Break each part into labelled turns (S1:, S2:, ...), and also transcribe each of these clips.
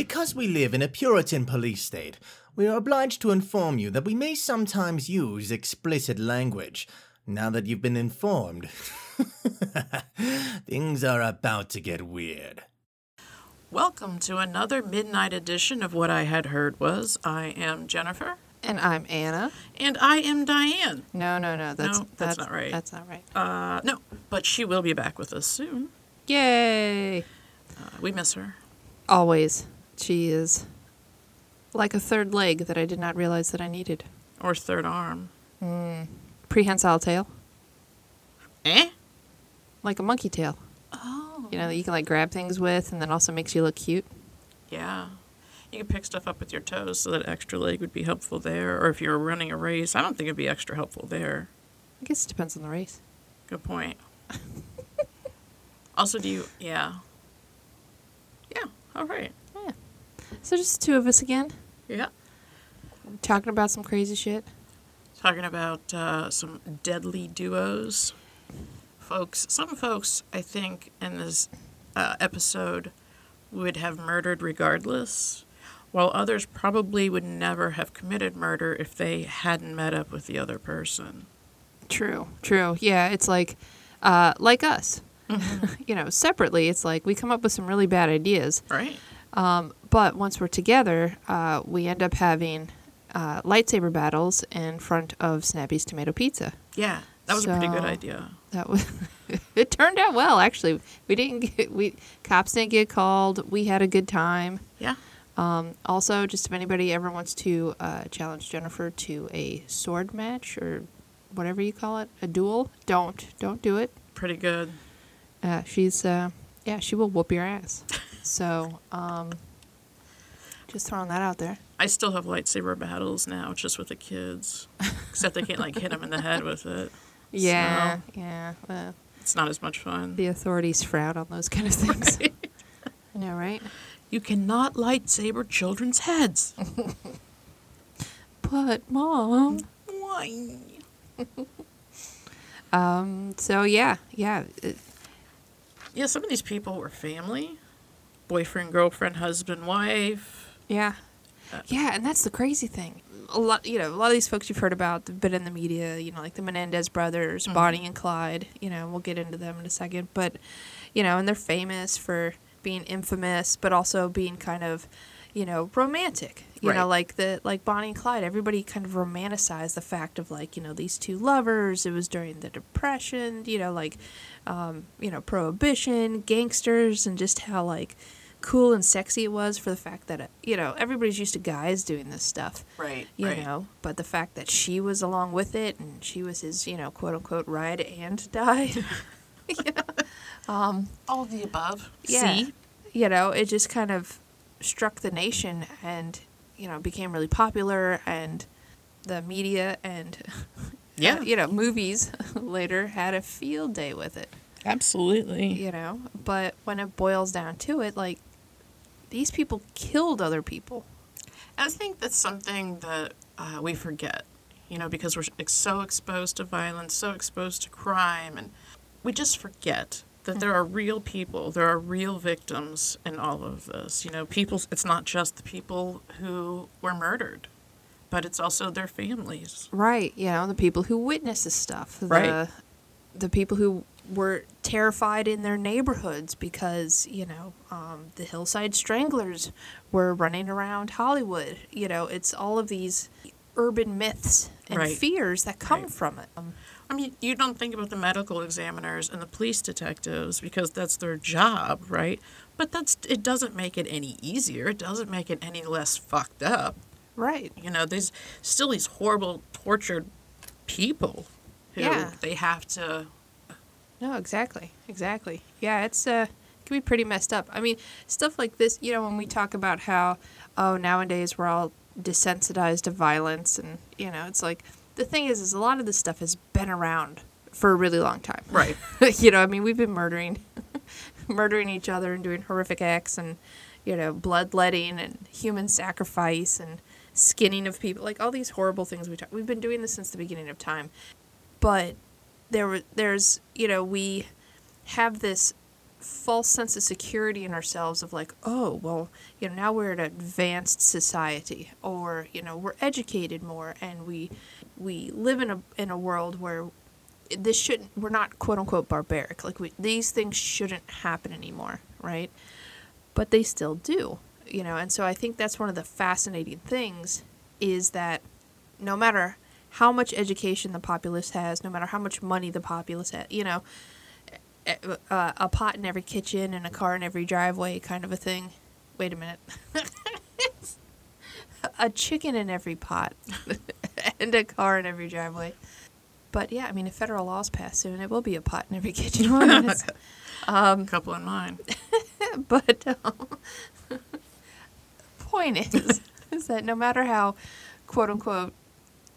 S1: Because we live in a Puritan police state, we are obliged to inform you that we may sometimes use explicit language. Now that you've been informed, things are about to get weird.
S2: Welcome to another midnight edition of What I Had Heard Was. I am Jennifer.
S3: And I'm Anna.
S2: And I am Diane.
S3: No, no, no. That's,
S2: No, that's not right.
S3: That's not right.
S2: Uh, no, but she will be back with us soon.
S3: Yay!
S2: Uh, we miss her.
S3: Always. She is like a third leg that I did not realize that I needed.
S2: Or third arm.
S3: Prehensile tail.
S2: Eh?
S3: Like a monkey tail.
S2: Oh.
S3: You know, that you can like grab things with and then also makes you look cute.
S2: Yeah. You can pick stuff up with your toes, so that extra leg would be helpful there. Or if you're running a race, I don't think it'd be extra helpful there.
S3: I guess it depends on the race.
S2: Good point. also, do you. Yeah. Yeah, all right.
S3: So just the two of us again,
S2: Yeah.
S3: talking about some crazy shit.
S2: talking about uh, some deadly duos. Folks, some folks, I think, in this uh, episode would have murdered regardless, while others probably would never have committed murder if they hadn't met up with the other person.
S3: True, true. Yeah, it's like, uh, like us. you know, separately, it's like we come up with some really bad ideas.
S2: Right?
S3: Um, but once we're together, uh, we end up having uh, lightsaber battles in front of Snappy's Tomato Pizza.
S2: Yeah, that was a pretty good idea.
S3: That was. it turned out well, actually. We didn't get we cops didn't get called. We had a good time.
S2: Yeah.
S3: Um, also, just if anybody ever wants to uh, challenge Jennifer to a sword match or whatever you call it, a duel, don't don't do it.
S2: Pretty good.
S3: Uh, she's uh, yeah, she will whoop your ass. So um, just throwing that out there.
S2: I still have lightsaber battles now, just with the kids. Except they can't, like, hit them in the head with it.
S3: Yeah,
S2: So-
S3: yeah. Uh,
S2: It's not as much fun.
S3: the authorities frown on those kind of things. I know, right?
S2: You cannot lightsaber children's heads.
S3: But mom.
S2: Why?
S3: Um. So yeah, yeah.
S2: Yeah, some of these people were family boyfriend, girlfriend, husband, wife.
S3: Yeah. Yeah, and that's the crazy thing. A lot, you know, a lot of these folks you've heard about, they've been in the media, you know, like the Menendez brothers, Bonnie and Clyde, you know, we'll get into them in a second. But, you know, and they're famous for being infamous, but also being kind of, you know, romantic. You know, like the like Bonnie and Clyde, everybody kind of romanticized the fact of like, you know, these two lovers. It was during the depression, you know, like um, you know, prohibition, gangsters and just how like cool and sexy it was for the fact that uh, you know everybody's used to guys doing this stuff
S2: Right.
S3: you know but the fact that she was along with it and she was his you know quote unquote ride and die you know um
S2: All of the above.
S3: yeah
S2: See?
S3: you know it just kind of struck the nation and you know became really popular and the media and
S2: Yeah.
S3: you know movies later had a field day with it
S2: Absolutely.
S3: you know but when it boils down to it like these people killed other people
S2: I think that's something that uh, we forget, you know, because we're so exposed to violence, so exposed to crime, and we just forget that there are real people, there are real victims in all of this. You know, people, it's not just the people who were murdered, but it's also their families.
S3: right you know the people who witness this stuff the,
S2: Right.
S3: the people who were terrified in their neighborhoods because you know um, the hillside stranglers were running around hollywood you know it's all of these urban myths and
S2: Right.
S3: fears that come
S2: Right.
S3: from it um,
S2: I mean, you don't think about the medical examiners and the police detectives because that's their job, right? But that's it doesn't make it any easier. It doesn't make it any less fucked up.
S3: right
S2: You know, there's still these horrible, tortured people who
S3: Yeah.
S2: they have to.
S3: No, exactly, exactly. Yeah, it's uh, it can be pretty messed up. I mean, stuff like this. You know, when we talk about how, oh, nowadays we're all desensitized to violence, and you know, it's like the thing is, is a lot of this stuff has been around for a really long time.
S2: Right.
S3: you know, I mean, we've been murdering, murdering each other and doing horrific acts, and you know, bloodletting and human sacrifice and skinning of people, like all these horrible things we talk. We've been doing this since the beginning of time, but there there's you know we have this false sense of security in ourselves of like, oh, well, you know, now we're an advanced society or, you know, we're educated more and we we live in a in a world where this shouldn't we're not quote unquote barbaric. Like we these things shouldn't happen anymore, right? But they still do, you know, and so I think that's one of the fascinating things is that no matter how much education the populace has, no matter how much money the populace has, you know, uh, a pot in every kitchen and a car in every driveway kind of a thing. Wait a minute. a chicken in every pot and a car in every driveway. But yeah, I mean, if federal laws pass soon, it will be a pot in every kitchen.
S2: um, a couple in mine.
S3: but um, point is, is that no matter how quote unquote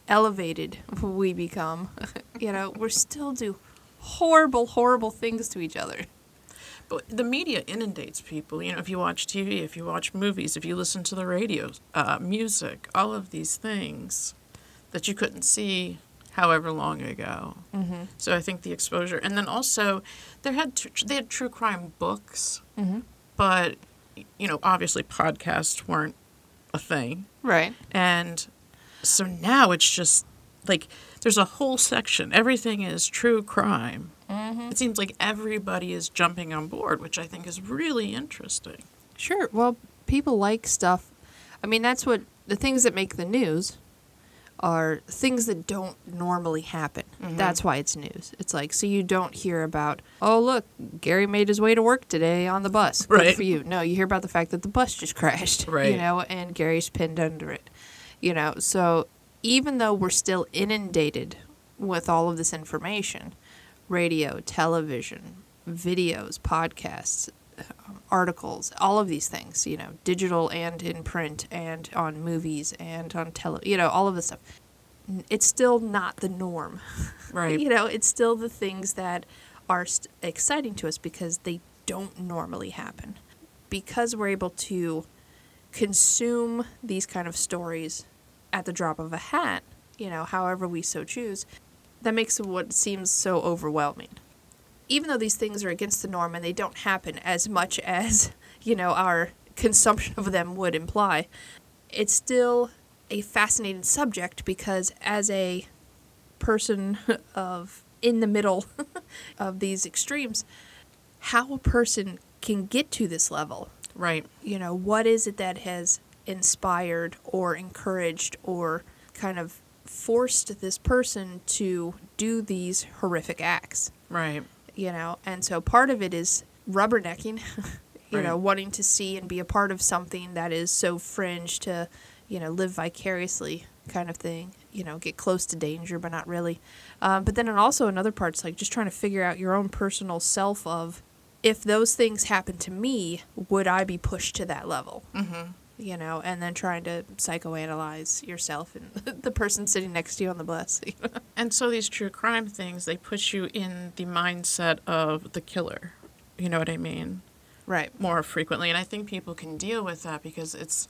S3: elevated we become, you know, we're still do horrible, horrible things to each other.
S2: But the media inundates people. You know, if you watch TV, if you watch movies, if you listen to the radio, uh, music, all of these things that you couldn't see however long ago. Mm-hmm. So I think the exposure, and then also, there had tr- they had true crime books, mm-hmm. but you know, obviously podcasts weren't a thing,
S3: right?
S2: And so now it's just like there's a whole section. Everything is true crime. Mm-hmm. It seems like everybody is jumping on board, which I think is really interesting.
S3: Sure. Well, people like stuff. I mean, that's what the things that make the news are things that don't normally happen. Mm-hmm. That's why it's news. It's like so you don't hear about, oh look, Gary made his way to work today on the bus. Good right. for you. No, you hear about the fact that the bus just crashed. Right. You know, and Gary's pinned under it. You know, so even though we're still inundated with all of this information radio, television, videos, podcasts, um, articles, all of these things, you know, digital and in print and on movies and on tele, you know, all of this stuff. It's still not the norm.
S2: Right.
S3: you know, it's still the things that are st- exciting to us because they don't normally happen. Because we're able to consume these kind of stories at the drop of a hat, you know, however we so choose, that makes what seems so overwhelming. Even though these things are against the norm and they don't happen as much as, you know, our consumption of them would imply, it's still a fascinating subject because as a person of in the middle of these extremes, how a person can get to this level.
S2: Right.
S3: You know, what is it that has inspired or encouraged or kind of forced this person to do these horrific acts.
S2: Right.
S3: You know, and so part of it is rubbernecking, you right. know, wanting to see and be a part of something that is so fringe to, you know, live vicariously kind of thing, you know, get close to danger, but not really. Um, but then also another part's like just trying to figure out your own personal self of if those things happen to me, would I be pushed to that level? Mm-hmm you know, and then trying to psychoanalyze yourself and the person sitting next to you on the bus.
S2: and so these true crime things, they put you in the mindset of the killer. You know what I mean?
S3: Right.
S2: More frequently. And I think people can deal with that because it's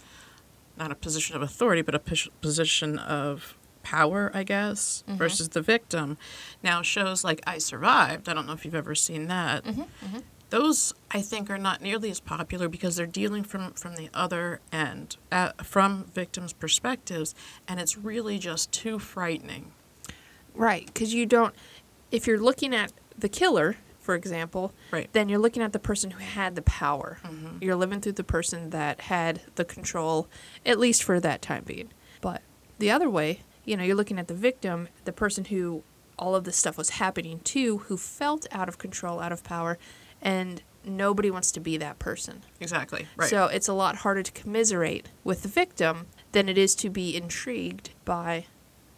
S2: not a position of authority, but a position of power, I guess, mm-hmm. versus the victim. Now, shows like I Survived, I don't know if you've ever seen that. Mm-hmm, mm-hmm those I think are not nearly as popular because they're dealing from from the other end, uh, from victims' perspectives, and it's really just too frightening.
S3: Right, because you don't. If you're looking at the killer, for example,
S2: right.
S3: then you're looking at the person who had the power. Mm-hmm. You're living through the person that had the control, at least for that time being. But the other way, you know, you're looking at the victim, the person who all of this stuff was happening to, who felt out of control, out of power, and nobody wants to be that person.
S2: Exactly. Right.
S3: So it's a lot harder to commiserate with the victim than it is to be intrigued by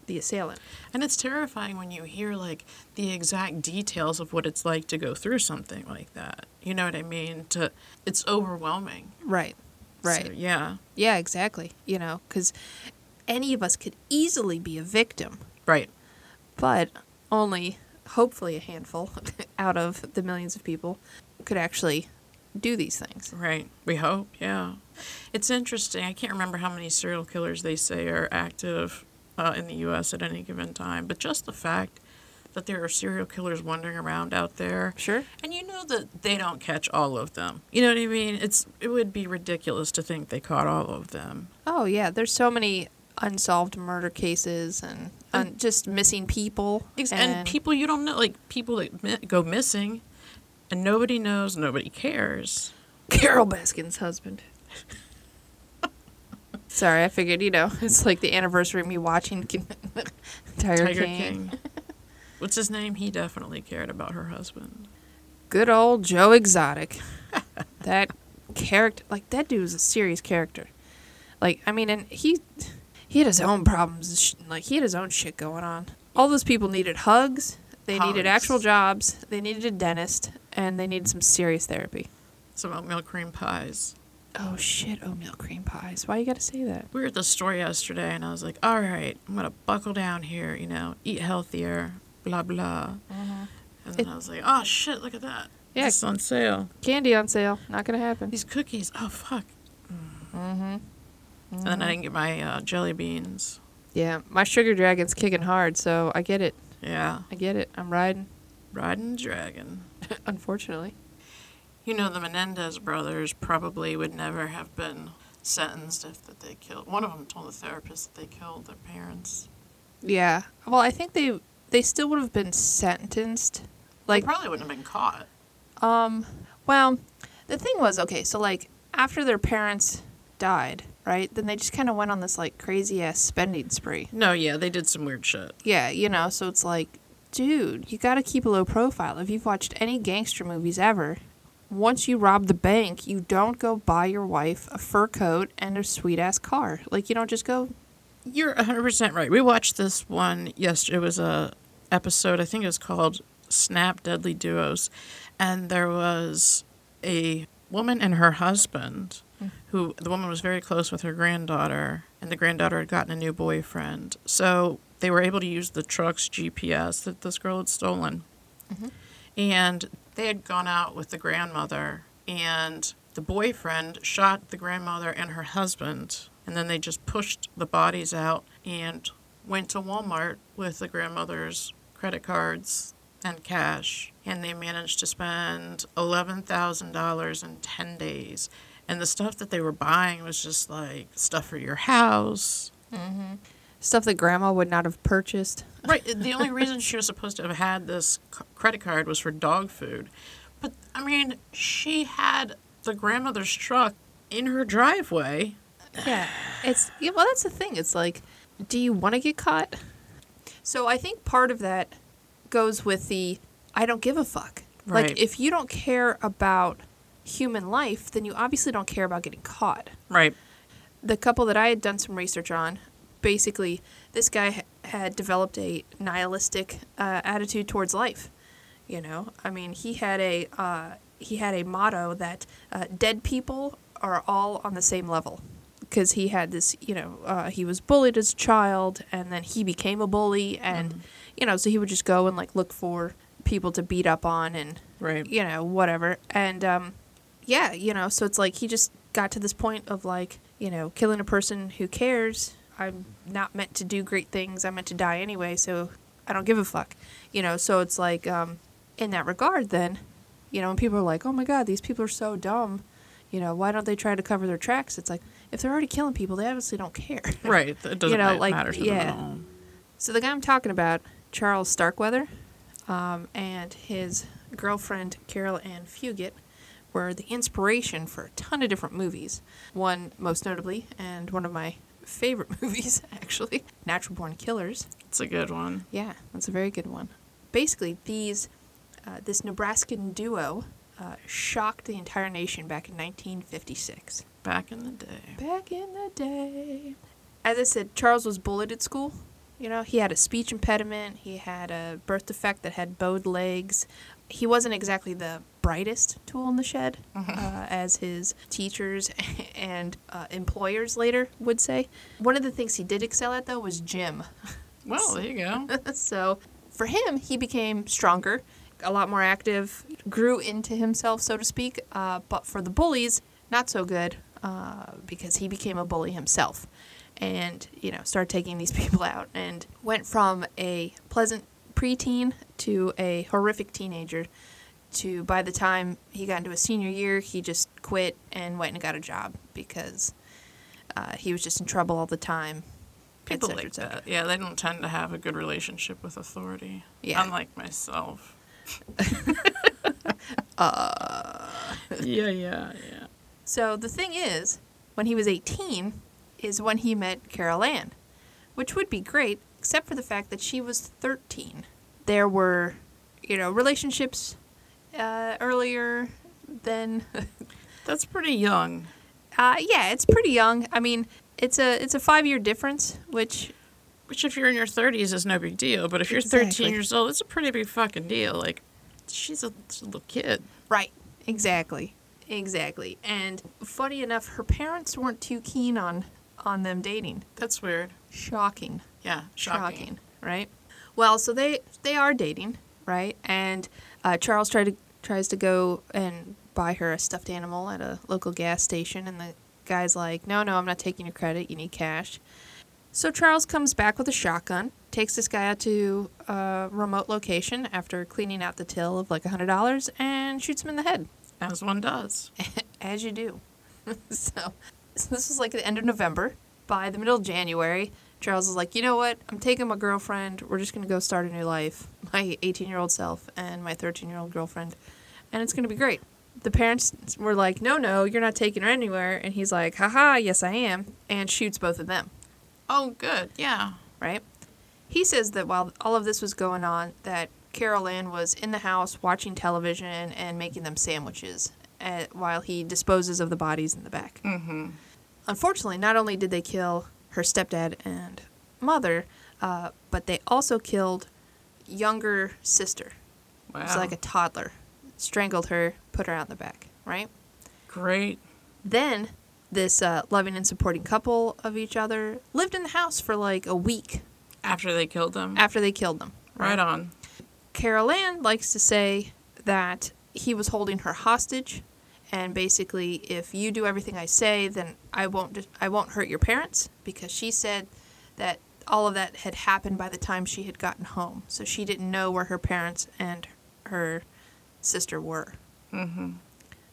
S3: the assailant.
S2: And it's terrifying when you hear like the exact details of what it's like to go through something like that. You know what I mean? To it's overwhelming.
S3: Right. Right.
S2: So, yeah.
S3: Yeah, exactly. You know, cuz any of us could easily be a victim.
S2: Right.
S3: But only hopefully a handful out of the millions of people could actually do these things.
S2: Right. We hope, yeah. It's interesting. I can't remember how many serial killers they say are active uh, in the U.S. at any given time, but just the fact that there are serial killers wandering around out there.
S3: Sure.
S2: And you know that they don't catch all of them. You know what I mean? It's it would be ridiculous to think they caught all of them.
S3: Oh yeah, there's so many unsolved murder cases and un- just missing people
S2: Ex- and, people you don't know, like people that mi- go missing, and nobody knows, nobody cares.
S3: Carole Baskin's husband. Sorry, I figured you know it's like the anniversary of me watching Tiger,
S2: Tiger
S3: King.
S2: King. What's his name? He definitely cared about her husband.
S3: Good old Joe Exotic. that character, like that dude was a serious character. Like I mean, and he he had his own problems. Like he had his own shit going on. All those people needed hugs. They needed actual jobs. They needed a dentist, and they needed some serious therapy.
S2: Some oatmeal cream pies.
S3: Oh shit, oatmeal cream pies. Why you gotta say that?
S2: We were at the store yesterday, and I was like, "All right, I'm gonna buckle down here. You know, eat healthier, blah blah." And then
S3: It-
S2: I was like, "Oh shit, look at that!
S3: Yeah.
S2: it's on sale.
S3: Candy on sale. Not gonna happen.
S2: These cookies. Oh fuck!"
S3: Mm-hmm.
S2: And then I didn't get my uh, jelly beans.
S3: Yeah, my sugar dragon's kicking hard, so I get it.
S2: Yeah,
S3: I get it. I'm riding.
S2: riding dragon.
S3: Unfortunately.
S2: You know, the Menendez brothers probably would never have been sentenced if that they killed. One of them told the therapist that they killed their parents.
S3: Yeah. Well, I think they they still would have been sentenced.
S2: Like,
S3: Like,
S2: they probably wouldn't have been caught.
S3: um, well, the thing was, okay, so like after their parents died, right? Then they just kind of went on this like crazy ass spending spree.
S2: No, yeah, they did some weird shit.
S3: Yeah, you know, so it's like, dude, you got to keep a low profile. If you've watched any gangster movies ever, once you rob the bank, you don't go buy your wife a fur coat and a sweet ass car. Like you don't just go
S2: You're 100% right. We watched this one yesterday. It was a episode, I think it was called Snap Deadly Duos. And there was a woman and her husband who the woman was very close with her granddaughter and the granddaughter had gotten a new boyfriend. So they were able to use the truck's GPS that this girl had stolen. Mm-hmm. And they had gone out with the grandmother, and the boyfriend shot the grandmother and her husband. And then they just pushed the bodies out and went to Walmart with the grandmother's credit cards and cash. And they managed to spend $11,000 in 10 days. And the stuff that they were buying was just like stuff for your house, mm-hmm.
S3: stuff that grandma would not have purchased.
S2: Right. The only reason she was supposed to have had this c- credit card was for dog food. But, I mean, she had the grandmother's truck in her driveway.
S3: Yeah, it's yeah, well. That's the thing. It's like, do you want to get caught? So I think part of that goes with the I don't give a fuck.
S2: Right.
S3: Like if you don't care about human life, then you obviously don't care about getting caught.
S2: Right.
S3: The couple that I had done some research on, basically, this guy ha- had developed a nihilistic uh, attitude towards life. You know, I mean, he had a uh, he had a motto that uh, dead people are all on the same level. Because he had this, you know, uh, he was bullied as a child, and then he became a bully, and you know, so he would just go and like look for people to beat up on, and
S2: Right.
S3: you know, whatever. And um, yeah, you know, so it's like he just got to this point of like, you know, killing a person who cares. I'm not meant to do great things. I'm meant to die anyway, so I don't give a fuck. You know, so it's like, um, in that regard, then, you know, when people are like, oh my god, these people are so dumb, you know, why don't they try to cover their tracks? It's like, if they're already killing people, they obviously don't care.
S2: Right. It doesn't
S3: know,
S2: ma-
S3: like,
S2: matter to them
S3: yeah.
S2: at all.
S3: So the guy I'm talking about, Charles Starkweather, um, and his girlfriend Caril Ann Fugate were the inspiration for a ton of different movies. One most notably, and one of my favorite movies actually, Natural Born Killers.
S2: It's a good one.
S3: Yeah, that's a very good one. Basically, these uh, this Nebraskan duo uh, shocked the entire nation back in 1956.
S2: Back in the day.
S3: Back in the day. As I said, Charles was bullied at school. You know, he had a speech impediment, he had a birth defect that had bowed legs. He wasn't exactly the brightest tool in the shed, uh, as his teachers and uh, employers later would say. One of the things he did excel at, though, was gym.
S2: Well, there you go.
S3: so for him, he became stronger, a lot more active, grew into himself, so to speak. Uh, but for the bullies, not so good uh, because he became a bully himself and, you know, started taking these people out and went from a pleasant preteen to a horrific teenager to by the time he got into his senior year, he just quit and went and got a job because uh, he was just in trouble all the time.
S2: People
S3: cetera,
S2: like that. Yeah, they don't tend to have a good relationship with authority.
S3: Yeah.
S2: Unlike myself. uh. Yeah, yeah, yeah.
S3: So the thing is, when he was 18, is when he met Caril Ann, which would be great, except for the fact that she was 13. There were, you know, relationships uh, earlier than.
S2: That's pretty young.
S3: Uh, yeah, it's pretty young. I mean, it's a it's a five year difference, which
S2: Which, if you're in your 30s, is no big deal. But if you're 13 years old, it's a pretty big fucking deal. Like, she's a, she's a little kid.
S3: Right. Exactly. Exactly. And funny enough, her parents weren't too keen on on them dating.
S2: That's weird.
S3: Shocking.
S2: Yeah, shocking.
S3: right? Well, so they they are dating, right? And uh, Charles tried to tries to go and buy her a stuffed animal at a local gas station, and the guy's like, "No, no, I'm not taking your credit. You need cash." So Charles comes back with a shotgun, takes this guy out to a remote location after cleaning out the till of like a hundred dollars, and shoots him in the head,
S2: As one does.
S3: as you do. so, so this was like the end of November. By the middle of January, Charles is like, you know what? I'm taking my girlfriend. We're just gonna go start a new life. My 18 year old self and my 13 year old girlfriend, and it's gonna be great. The parents were like, no, no, you're not taking her anywhere. And he's like, haha, yes, I am, and shoots both of them.
S2: Oh, good. Yeah.
S3: Right? He says that while all of this was going on, that Caril Ann was in the house watching television and making them sandwiches uh, while he disposes of the bodies in the back.
S2: Mm-hmm.
S3: Unfortunately, not only did they kill her stepdad and mother, uh, but they also killed younger sister.
S2: Wow.
S3: It was like a toddler. Strangled her, put her out in the back, right?
S2: Great.
S3: Then this uh, loving and supporting couple of each other lived in the house for like a week
S2: After they killed them.
S3: after they killed them.
S2: right on.
S3: Caril Ann likes to say that he was holding her hostage, and basically, if you do everything I say, then I won't I won't hurt your parents because she said that all of that had happened by the time she had gotten home, so she didn't know where her parents and her sister were.
S2: Mm-hmm.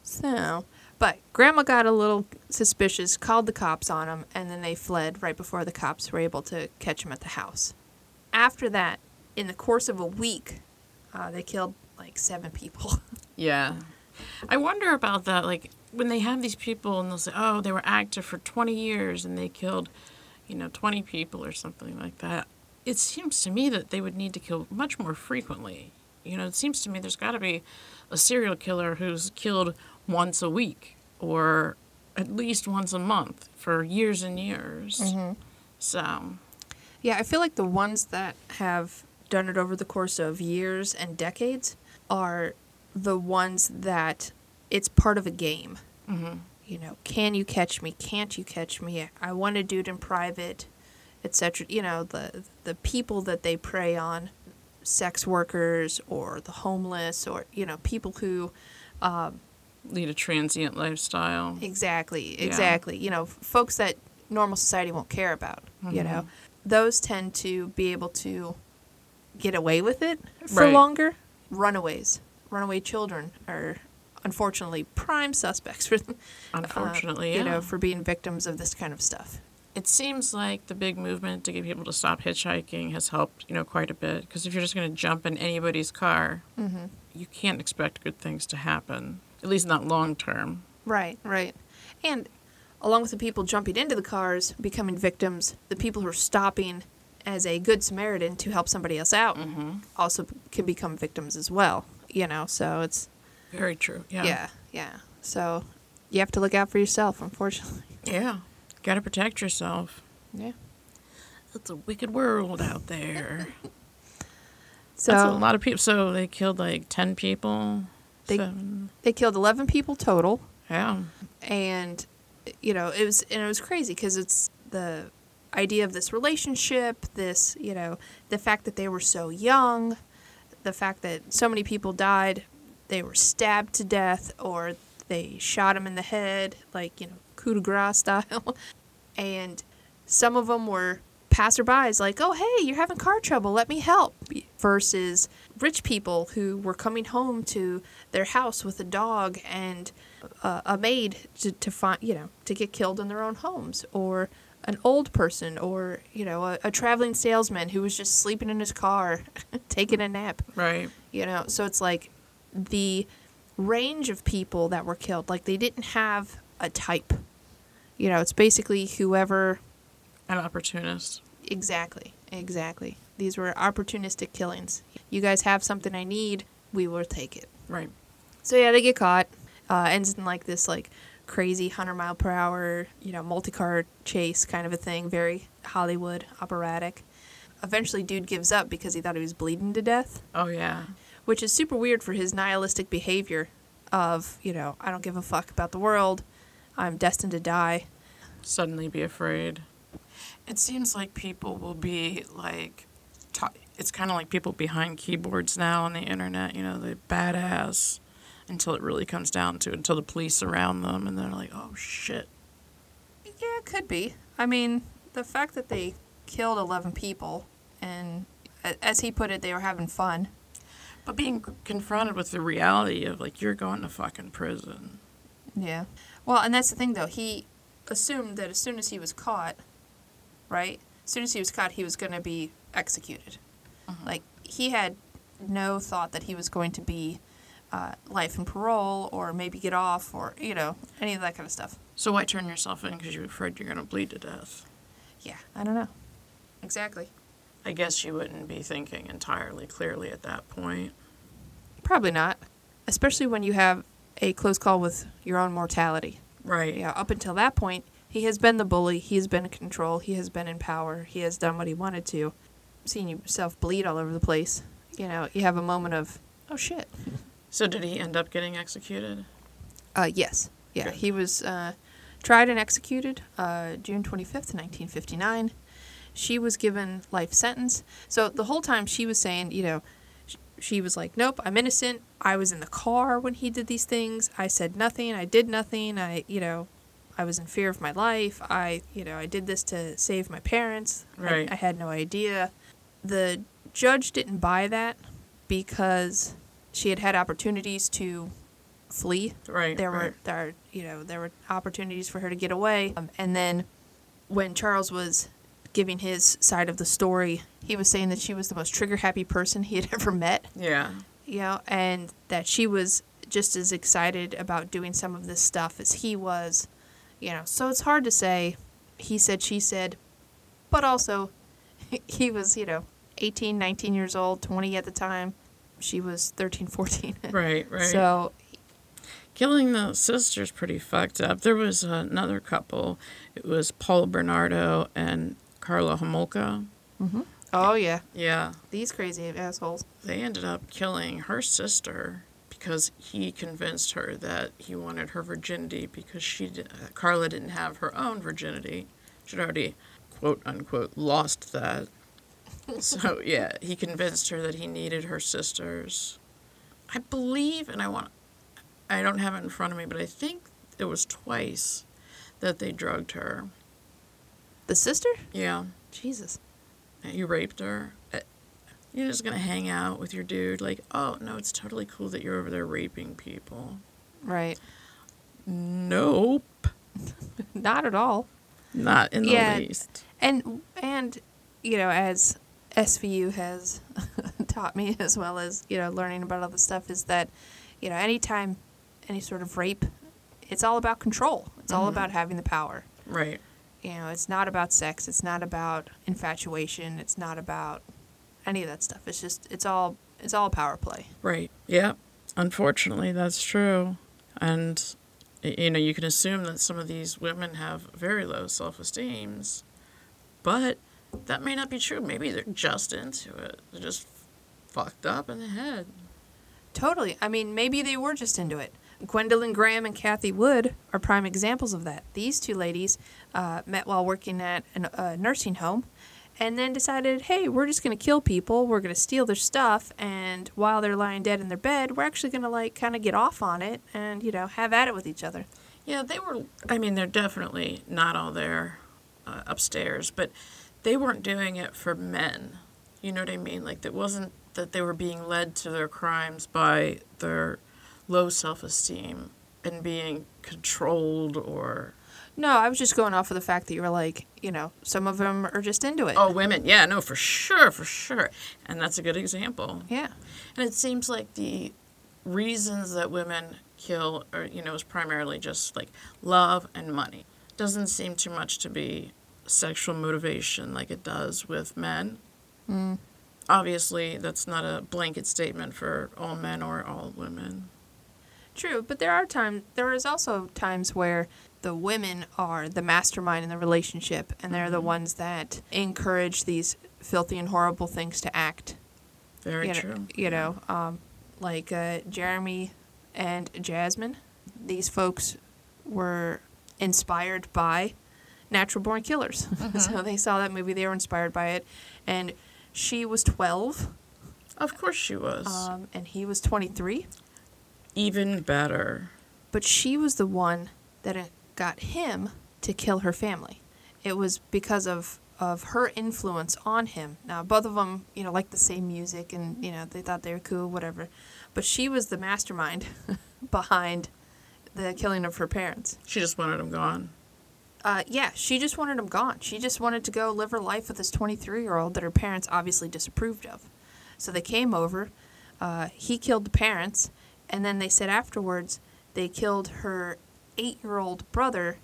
S3: So, but Grandma got a little suspicious, called the cops on him, and then they fled right before the cops were able to catch him at the house. After that, in the course of a week, uh, they killed like seven people.
S2: Yeah. I wonder about that. Like, when they have these people and they'll say, oh, they were active for 20 years and they killed, you know, 20 people or something like that. It seems to me that they would need to kill much more frequently. You know, it seems to me there's got to be a serial killer who's killed once a week or at least once a month for years and years. Mm-hmm. So,
S3: yeah, I feel like the ones that have done it over the course of years and decades are the ones that it's part of a game.
S2: mhm.
S3: you know, can you catch me? Can't you catch me? I want to do it in private, etc. You know, the the people that they prey on, sex workers or the homeless or you know people who
S2: lead a transient lifestyle.
S3: exactly
S2: Yeah.
S3: exactly you know folks that normal society won't care about. You know, those tend to be able to get away with it for
S2: Right.
S3: longer. Runaways, runaway children are unfortunately prime suspects for
S2: Unfortunately,
S3: uh, you
S2: yeah.
S3: know for being victims of this kind of stuff.
S2: it seems like the big movement to get people to stop hitchhiking has helped, you know, quite a bit. Because if you're just going to jump in anybody's car,
S3: Mm-hmm.
S2: you can't expect good things to happen. At least not long term.
S3: Right, right. And along with the people jumping into the cars, becoming victims, the people who are stopping as a good Samaritan to help somebody else out also can become victims as well. You know, so it's
S2: Very true. Yeah.
S3: yeah, yeah. So you have to look out for yourself, unfortunately.
S2: Yeah. Got to protect yourself.
S3: Yeah.
S2: It's a wicked world out there.
S3: So
S2: That's a lot of people. So they killed like 10 people.
S3: They-
S2: Seven.
S3: they killed 11 people total.
S2: Yeah.
S3: and you know it was and it was crazy because it's the idea of this relationship this you know the fact that they were so young the fact that so many people died they were stabbed to death or they shot them in the head like you know coup de grace style. And some of them were passerbys like oh hey you're having car trouble let me help versus rich people who were coming home to their house with a dog and uh, a maid to, to find you know to get killed in their own homes or an old person or you know a, a traveling salesman who was just sleeping in his car taking a nap
S2: Right.
S3: you know so it's like the range of people that were killed like they didn't have a type you know it's basically whoever
S2: An opportunist.
S3: exactly exactly these were opportunistic killings you guys have something i need we will take it
S2: Right.
S3: so yeah they get caught uh, ends in like this like crazy 100 mile per hour you know multi-car chase kind of a thing very hollywood operatic eventually dude gives up because he thought he was bleeding to death
S2: Oh yeah.
S3: which is super weird for his nihilistic behavior of, you know, I don't give a fuck about the world. I'm destined to die.
S2: Suddenly be afraid. It seems like people will be like, ta- it's kind of like people behind keyboards now on the internet. You know, they badass until it really comes down to it, until the police surround them and they're like, oh shit.
S3: Yeah, it could be. I mean, the fact that they killed 11 people and as he put it, they were having fun.
S2: But being confronted with the reality of like you're going to fucking prison.
S3: Yeah. Well, and that's the thing though. He assumed that as soon as he was caught, right? As soon as he was caught, he was going to be executed. Mm-hmm. Like he had no thought that he was going to be uh, life and parole or maybe get off or you know any of that kind of stuff.
S2: So why turn yourself in because you're afraid you're gonna bleed to death?
S3: Yeah, I don't know. Exactly.
S2: I guess you wouldn't be thinking entirely clearly at that point.
S3: Probably not, especially when you have a close call with your own mortality.
S2: Right.
S3: Yeah, up until that point, he has been the bully. He has been in control. He has been in power. He has done what he wanted to. Seeing yourself bleed all over the place, you know, you have a moment of, oh shit.
S2: So did he end up getting executed?
S3: Uh, yes. Yeah,
S2: Good.
S3: he was uh, tried and executed uh, June 25th, 1959. She was given life sentence. So the whole time she was saying, you know, sh- she was like, nope, I'm innocent. I was in the car when he did these things. I said nothing. I did nothing. I, you know, I was in fear of my life. I, you know, I did this to save my parents. I-
S2: Right.
S3: I, had no idea. The judge didn't buy that because she had had opportunities to flee.
S2: Right.
S3: there were there you know there were opportunities for her to get away. Um, and then when charles was giving his side of the story he was saying that she was the most trigger happy person he had ever met.
S2: Yeah.
S3: you know and that she was just as excited about doing some of this stuff as he was. You know so it's hard to say he said she said but also he was you know 18 19 years old 20 at the time she was 13 14
S2: Right. Right.
S3: so
S2: Killing the sister's pretty fucked up. There was another couple. It was Paul Bernardo and Karla Homolka.
S3: oh yeah
S2: Yeah.
S3: these crazy assholes
S2: They ended up killing her sister because he convinced her that he wanted her virginity because she did, uh, Karla didn't have her own virginity. She'd already quote unquote lost that. So yeah, he convinced her that he needed her sister's. I believe, and I want, I don't have it in front of me, but I think it was twice that they drugged her.
S3: The sister?
S2: Yeah,
S3: Jesus.
S2: you raped her. Uh, You're just gonna hang out with your dude, like, oh no, it's totally cool that you're over there raping people.
S3: Right.
S2: Nope,
S3: Not at all.
S2: not in the
S3: Yeah.
S2: least.
S3: And and you know, as SVU has taught me as well as, you know, learning about all this stuff is that, you know, anytime any sort of rape, it's all about control. It's all
S2: Mhm.
S3: about having the power.
S2: Right.
S3: You know, it's not about sex, it's not about infatuation, it's not about any of that stuff. It's just it's all it's all power play.
S2: Right. Yeah. Unfortunately, that's true. And, you know, you can assume that some of these women have very low self esteems, but that may not be true. Maybe they're just into it. They're just fucked up in the head.
S3: Totally. I mean, maybe they were just into it. Gwendolyn Graham and Cathy Wood are prime examples of that. These two ladies uh, met while working at an- a nursing home and then decided, hey, we're just going to kill people. We're going to steal their stuff. And while they're lying dead in their bed, we're actually going to, like, kind of get off on it and, you know, have at it with each other.
S2: Yeah, they were. I mean, they're definitely not all there uh, upstairs, but they weren't doing it for men. You know what I mean? Like it wasn't that they were being led to their crimes by their low self-esteem and being controlled or
S3: No, I was just going off of the fact that you were like, you know, some of them are just into it.
S2: oh women yeah no for sure for sure and that's a good example
S3: Yeah.
S2: and it seems like the reasons that women kill are you know is primarily just like love and money doesn't seem too much to be sexual motivation like it does with men obviously that's not a blanket statement for all men or all women
S3: True, but there are times there is also times where the women are the mastermind in the relationship and they're the ones that encourage these filthy and horrible things to act.
S2: very
S3: you know,
S2: true
S3: You know, um, like uh, Jeremy and Jasmine. These folks were inspired by Natural Born Killers. so they saw that movie, they were inspired by it. And she was 12,
S2: of course she was
S3: um, and he was 23.
S2: even better
S3: But she was the one that got him to kill her family. It was because of of her influence on him. Now, both of them, you know, like the same music and, you know, they thought they were cool, whatever. But she was the mastermind behind the killing of her parents.
S2: she just wanted him gone
S3: Uh, yeah, she just wanted him gone. She just wanted to go live her life with this 23 year old that her parents obviously disapproved of. So they came over. Uh, he killed the parents, and then they said afterwards they killed her eight year old brother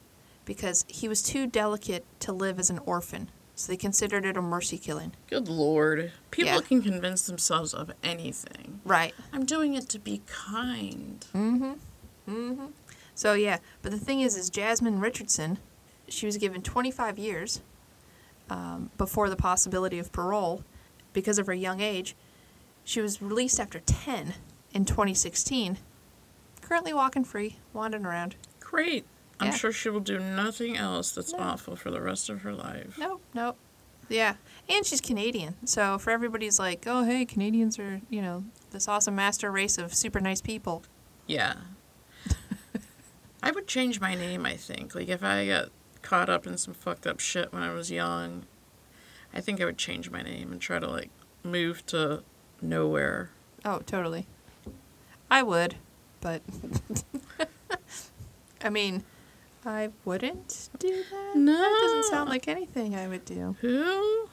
S3: because he was too delicate to live as an orphan. So they considered it a mercy killing.
S2: good lord people
S3: Yeah.
S2: can convince themselves of anything
S3: Right.
S2: i'm doing it to be kind Mm hmm. Mm hmm.
S3: So yeah, but the thing is, is Jasmine Richardson, she was given 25 years um, before the possibility of parole because of her young age. She was released after 10 in 2016. Currently walking free, wandering around.
S2: Great. I'm
S3: Yeah.
S2: sure she will do nothing else that's
S3: No.
S2: awful for the rest of her life.
S3: Nope, nope. Yeah, and she's Canadian, so for everybody's like, oh hey, Canadians are you know this awesome master race of super nice people.
S2: Yeah. I would change my name, I think. Like, if I got caught up in some fucked up shit when I was young, I think I would change my name and try to, like, move to nowhere.
S3: Oh, totally. I would, but I mean, I wouldn't do that.
S2: No.
S3: That doesn't sound like anything I would do.
S2: Who?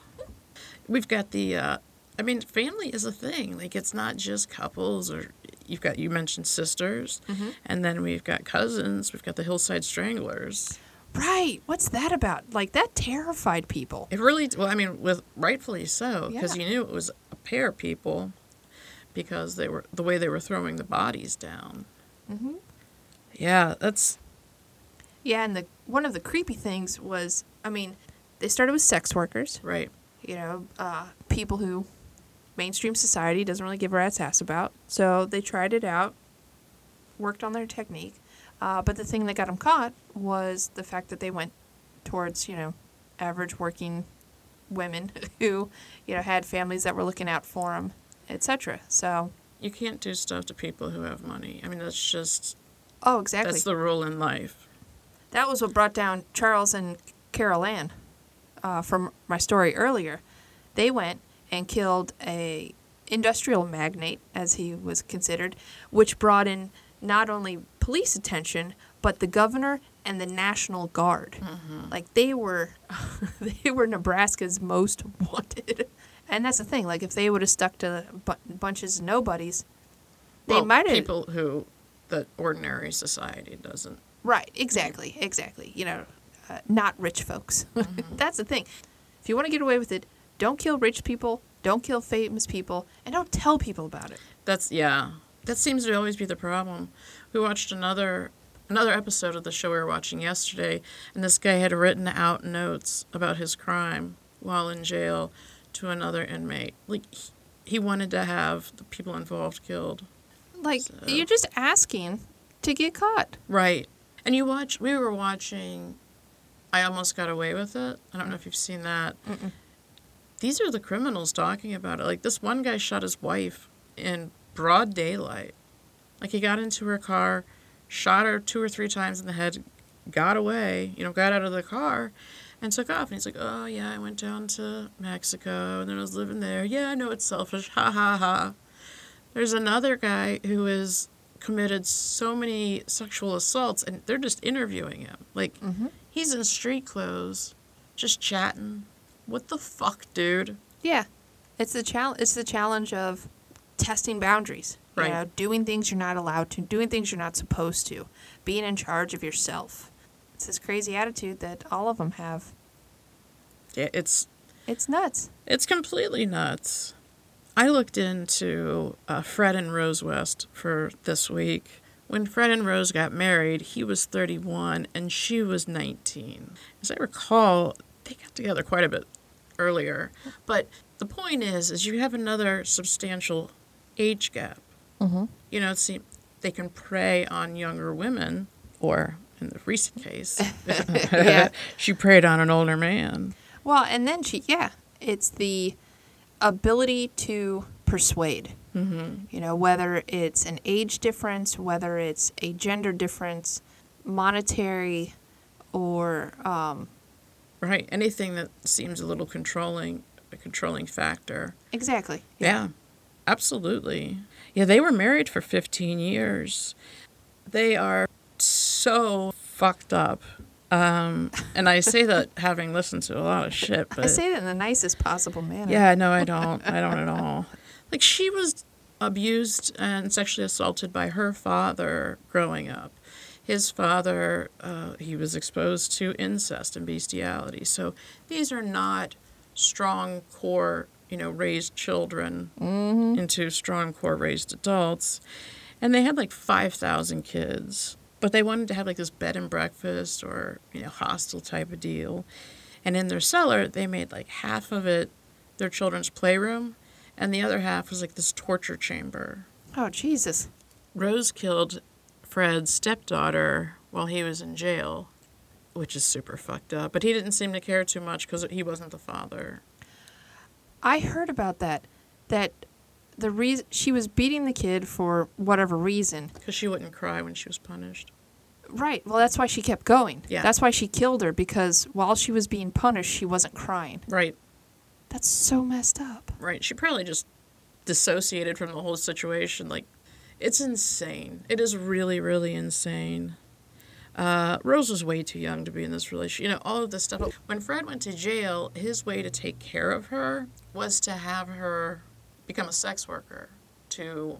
S2: We've got the, uh, I mean, family is a thing. Like, it's not just couples or you've got, you mentioned sisters, and then we've got cousins, we've got the Hillside Stranglers.
S3: Right. What's that about? Like that terrified people.
S2: It really, well, I mean, with rightfully so, because
S3: Yeah.
S2: you knew it was a pair of people because they were the way they were throwing the bodies down.
S3: Mm-hmm.
S2: Yeah, that's
S3: Yeah, and the one of the creepy things was, I mean, they started with sex workers.
S2: right.
S3: You know, uh, people who mainstream society doesn't really give a rat's ass about. So they tried it out, worked on their technique. Uh, but the thing that got them caught was the fact that they went towards, you know, average working women who, you know, had families that were looking out for them, etc. So,
S2: You can't do stuff to people who have money. I mean, that's just
S3: oh, exactly.
S2: that's the rule in life.
S3: that was what brought down Charles and Caril Ann uh, from my story earlier. They went and killed a industrial magnate, as he was considered, which brought in not only police attention but the governor and the National Guard. Like they were, they were Nebraska's most wanted. And that's the thing. Like if they would have stuck to bu- bunches of nobodies, they
S2: well,
S3: might have
S2: people who the ordinary society doesn't.
S3: Right, exactly, exactly. You know, uh, not rich folks. That's the thing. If you want to get away with it, don't kill rich people, don't kill famous people, and don't tell people about it.
S2: That's yeah. That seems to always be the problem. We watched another another episode of the show we were watching yesterday, and this guy had written out notes about his crime while in jail to another inmate. Like he, wanted to have the people involved killed.
S3: Like,
S2: So-
S3: you're just asking to get caught.
S2: Right. And you watch. We were watching. I almost got away with it. I don't know if you've seen that.
S3: Mm-mm.
S2: These are the criminals talking about it. Like this one guy shot his wife in broad daylight. Like he got into her car, shot her two or three times in the head, got away. You know, got out of the car, and took off. And he's like, oh, yeah, I went down to Mexico and then I was living there. Yeah, I know it's selfish. Ha ha ha. There's another guy who has committed so many sexual assaults and they're just interviewing him. Like, mm-hmm. he's in street clothes, just chatting. What the fuck, dude?
S3: Yeah, it's the challenge. It's the challenge of testing boundaries. You
S2: Right.
S3: know, doing things you're not allowed to, doing things you're not supposed to, being in charge of yourself. It's this crazy attitude that all of them have.
S2: Yeah, it's
S3: It's nuts.
S2: It's completely nuts. I looked into uh, Fred and Rose West for this week. When Fred and Rose got married, he was 31 and she was 19. As I recall, they got together quite a bit earlier. But the point is, is you have another substantial age gap.
S3: Mm-hmm.
S2: You know, see, they can prey on younger women, or in the recent case,
S3: Yeah.
S2: she preyed on an older man.
S3: Well, and then she, yeah, it's the ability to persuade. Mm-hmm. You know, whether it's an age difference, whether it's a gender difference, monetary, or um,
S2: Right. Anything that seems a little controlling, a controlling factor.
S3: exactly.
S2: Yeah. Absolutely. Yeah, they were married for 15 years. They are so fucked up. Um, and I say that having listened to a lot of shit, but
S3: I say that in the nicest possible manner.
S2: yeah, no, I don't. I don't at all. Like she was abused and sexually assaulted by her father growing up. His father, uh, he was exposed to incest and bestiality. So these are not strong core, you know, raised children mm-hmm. into strong core raised adults. And they had like 5,000 kids. But they wanted to have like this bed and breakfast or, you know, hostel type of deal. And in their cellar, they made like half of it their children's playroom, and the other half was like this torture chamber.
S3: Oh Jesus.
S2: Rose killed Fred's stepdaughter while he was in jail, which is super fucked up. But he didn't seem to care too much because he wasn't the father.
S3: I heard about that. That the reason she was beating the kid for whatever reason.
S2: Because she wouldn't cry when she was punished.
S3: Right. Well, that's why she kept going.
S2: Yeah.
S3: That's why she killed her because while she was being punished, she wasn't crying.
S2: Right,
S3: That's so messed up.
S2: right. She probably just dissociated from the whole situation. Like, it's insane. It is really, really insane. Uh, Rose was way too young to be in this relationship. You know, all of this stuff. When Fred went to jail, his way to take care of her was to have her become a sex worker to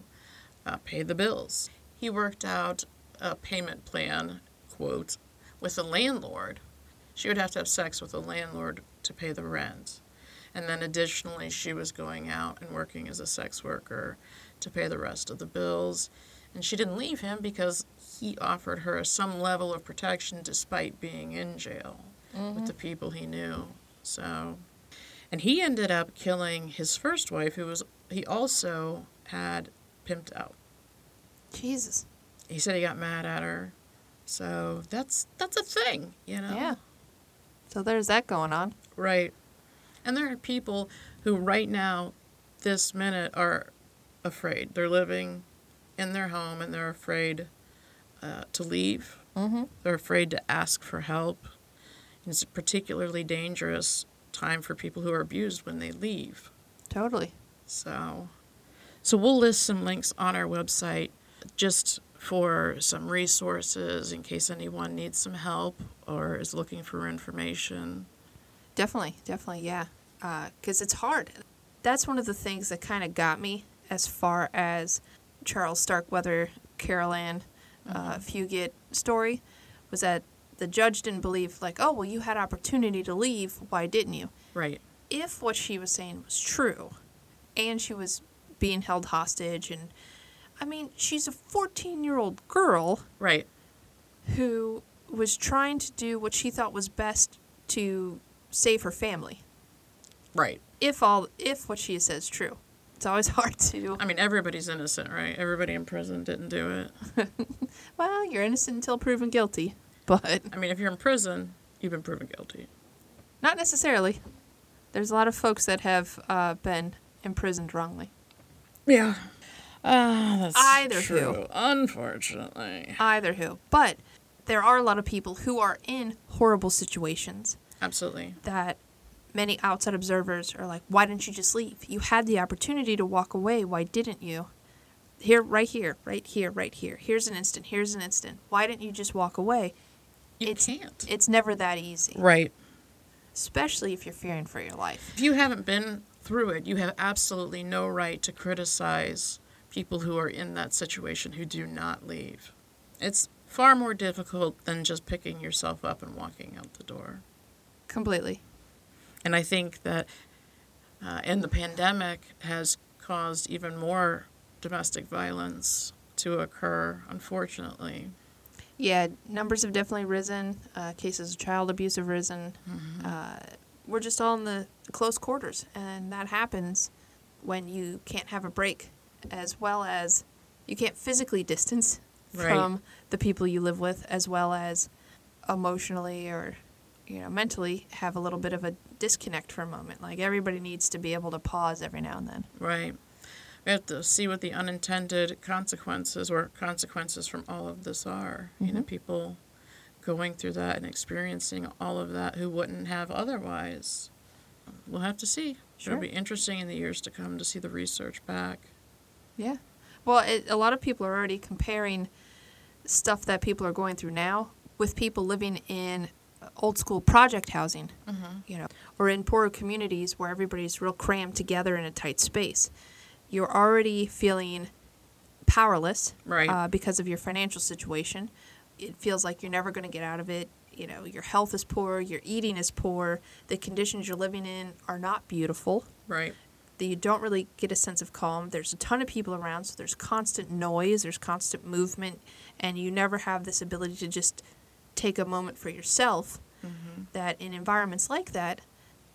S2: uh, pay the bills. He worked out a payment plan, quote, with the landlord. She would have to have sex with the landlord to pay the rent. And then additionally, she was going out and working as a sex worker to pay the rest of the bills. And she didn't leave him because he offered her some level of protection despite being in jail with the mm-hmm. people he knew. So, and he ended up killing his first wife, who was he also had pimped out.
S3: Jesus.
S2: He said he got mad at her. So that's that's a thing, you know.
S3: Yeah. So there's that going on.
S2: Right. And there are people who right now, this minute, are afraid. They're living in their home and they're afraid uh, to leave.
S3: Mm-hmm.
S2: They're afraid to ask for help. And it's a particularly dangerous time for people who are abused when they leave.
S3: Totally.
S2: So, so we'll list some links on our website just for some resources in case anyone needs some help or is looking for information.
S3: Definitely. Definitely. Yeah. Because it's hard. That's one of the things that kind of got me as far as Charles Starkweather, Caril Ann, uh, Fugate story was that the judge didn't believe, like, oh, well, you had opportunity to leave. Why didn't you?
S2: Right.
S3: if what she was saying was true and she was being held hostage and I mean, she's a 14-year-old girl
S2: Right.
S3: who was trying to do what she thought was best to save her family.
S2: Right.
S3: If all if what she says is true. It's always hard to
S2: I mean, everybody's innocent, right? Everybody in prison didn't do it.
S3: well, you're innocent until proven guilty, but
S2: I mean, if you're in prison, you've been proven guilty.
S3: not necessarily. There's a lot of folks that have uh, been imprisoned wrongly.
S2: Yeah. Ah, that's
S3: Either
S2: true.
S3: who.
S2: Unfortunately.
S3: either who. But there are a lot of people who are in horrible situations
S2: Absolutely.
S3: that many outside observers are like, why didn't you just leave? You had the opportunity to walk away. Why didn't you? Here, right here, right here, right here. Here's an instant. Here's an instant. Why didn't you just walk away?
S2: You
S3: it's,
S2: can't.
S3: It's never that easy,
S2: Right.
S3: especially if you're fearing for your life.
S2: If you haven't been through it, you have absolutely no right to criticize people who are in that situation who do not leave. It's far more difficult than just picking yourself up and walking out the door.
S3: Completely.
S2: And I think that uh, and the pandemic has caused even more domestic violence to occur, unfortunately.
S3: Yeah, numbers have definitely risen. Uh, cases of child abuse have risen.
S2: Mm-hmm.
S3: Uh, we're just all in the close quarters, and that happens when you can't have a break, as well as you can't physically distance
S2: Right.
S3: from the people you live with, as well as emotionally or you know mentally have a little bit of a disconnect for a moment. Like everybody needs to be able to pause every now and then.
S2: Right. We have to see what the unintended consequences or consequences from all of this are. You know, mm-hmm. people going through that and experiencing all of that who wouldn't have otherwise. We'll have to see.
S3: Sure.
S2: It'll be interesting in the years to come to see the research back.
S3: Yeah. Well, it, a lot of people are already comparing stuff that people are going through now with people living in old school project housing, you know, or in poorer communities where everybody's real crammed together in a tight space. You're already feeling powerless
S2: Right.
S3: uh, because of your financial situation. It feels like you're never going to get out of it. You know, your health is poor, your eating is poor, the conditions you're living in are not beautiful
S2: Right.
S3: that you don't really get a sense of calm. There's a ton of people around, so there's constant noise, there's constant movement, and you never have this ability to just take a moment for yourself. That in environments like that,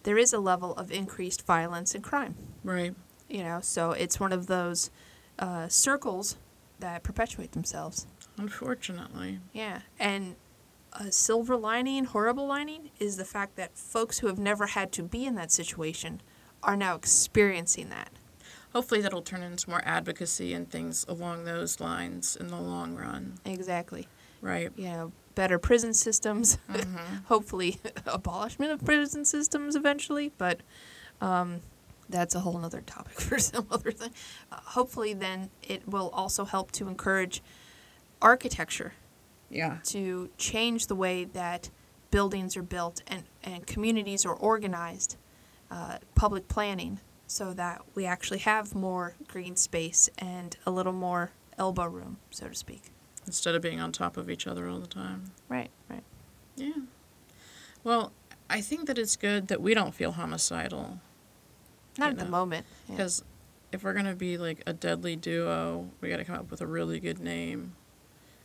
S3: there is a level of increased violence and crime.
S2: Right.
S3: You know, so it's one of those uh, circles that perpetuate themselves.
S2: Unfortunately.
S3: Yeah, and a silver lining, horrible lining, is the fact that folks who have never had to be in that situation are now experiencing that.
S2: Hopefully that'll turn into more advocacy and things along those lines in the long run.
S3: Exactly.
S2: Right.
S3: You know, better prison systems. Hopefully, abolishment of prison systems eventually. But um, that's a whole other topic for some other thing. Uh, hopefully, then it will also help to encourage architecture
S2: Yeah.
S3: to change the way that buildings are built and, and communities are organized, uh, public planning, so that we actually have more green space and a little more elbow room, so to speak.
S2: Instead of being on top of each other all the time.
S3: Right, right.
S2: Yeah. Well, I think that it's good that we don't feel homicidal.
S3: Not at the
S2: know,
S3: moment. yeah.
S2: Because if we're going to be like a deadly duo, we got to come up with a really good name.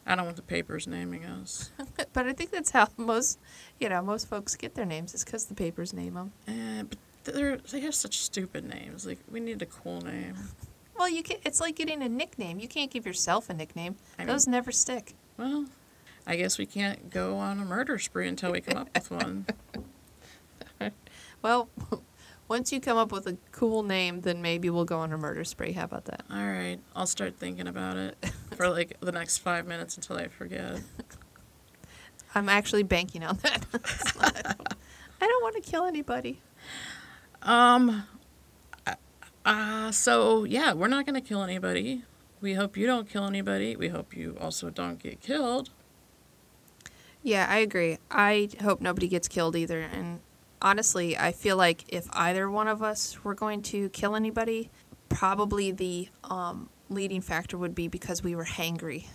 S2: I don't want the papers naming us.
S3: but I think that's how most, you know, most folks get their names is because the papers name them.
S2: Eh, but they're, they have such stupid names. Like, we need a cool name.
S3: Well, you can. It's like getting a nickname. You can't give yourself a nickname.
S2: I mean-
S3: Those never stick.
S2: Well, I guess we can't go on a murder spree until we come up with one.
S3: Well, once you come up with a cool name, then maybe we'll go on a murder spree. How about that?
S2: All right, I'll start thinking about it for like the next five minutes until I forget.
S3: I'm actually banking on that. It's not- I don't want to kill anybody.
S2: Um, uh, so yeah, we're not gonna kill anybody. We hope you don't kill anybody. We hope you also don't get killed.
S3: Yeah, I agree. I hope nobody gets killed either. And honestly, I feel like if either one of us were going to kill anybody, probably the um, leading factor would be because we were hangry.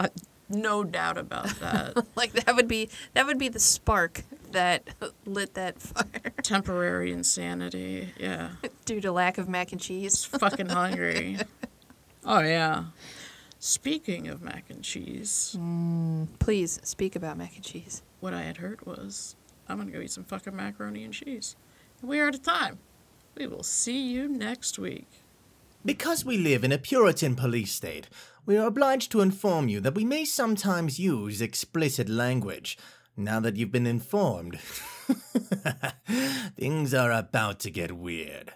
S2: Uh, no doubt about that.
S3: Like that would be that would be the spark that lit that fire
S2: Temporary insanity. Yeah,
S3: due to lack of mac and cheese.
S2: fucking hungry. Oh yeah. Speaking of mac and cheese, mm,
S3: Please speak about mac and cheese.
S2: what I had heard was I'm gonna go eat some fucking macaroni and cheese. We are out of time. We will see you next week.
S1: Because we live in a Puritan police state, we are obliged to inform you that we may sometimes use explicit language. Now that you've been informed, things are about to get weird.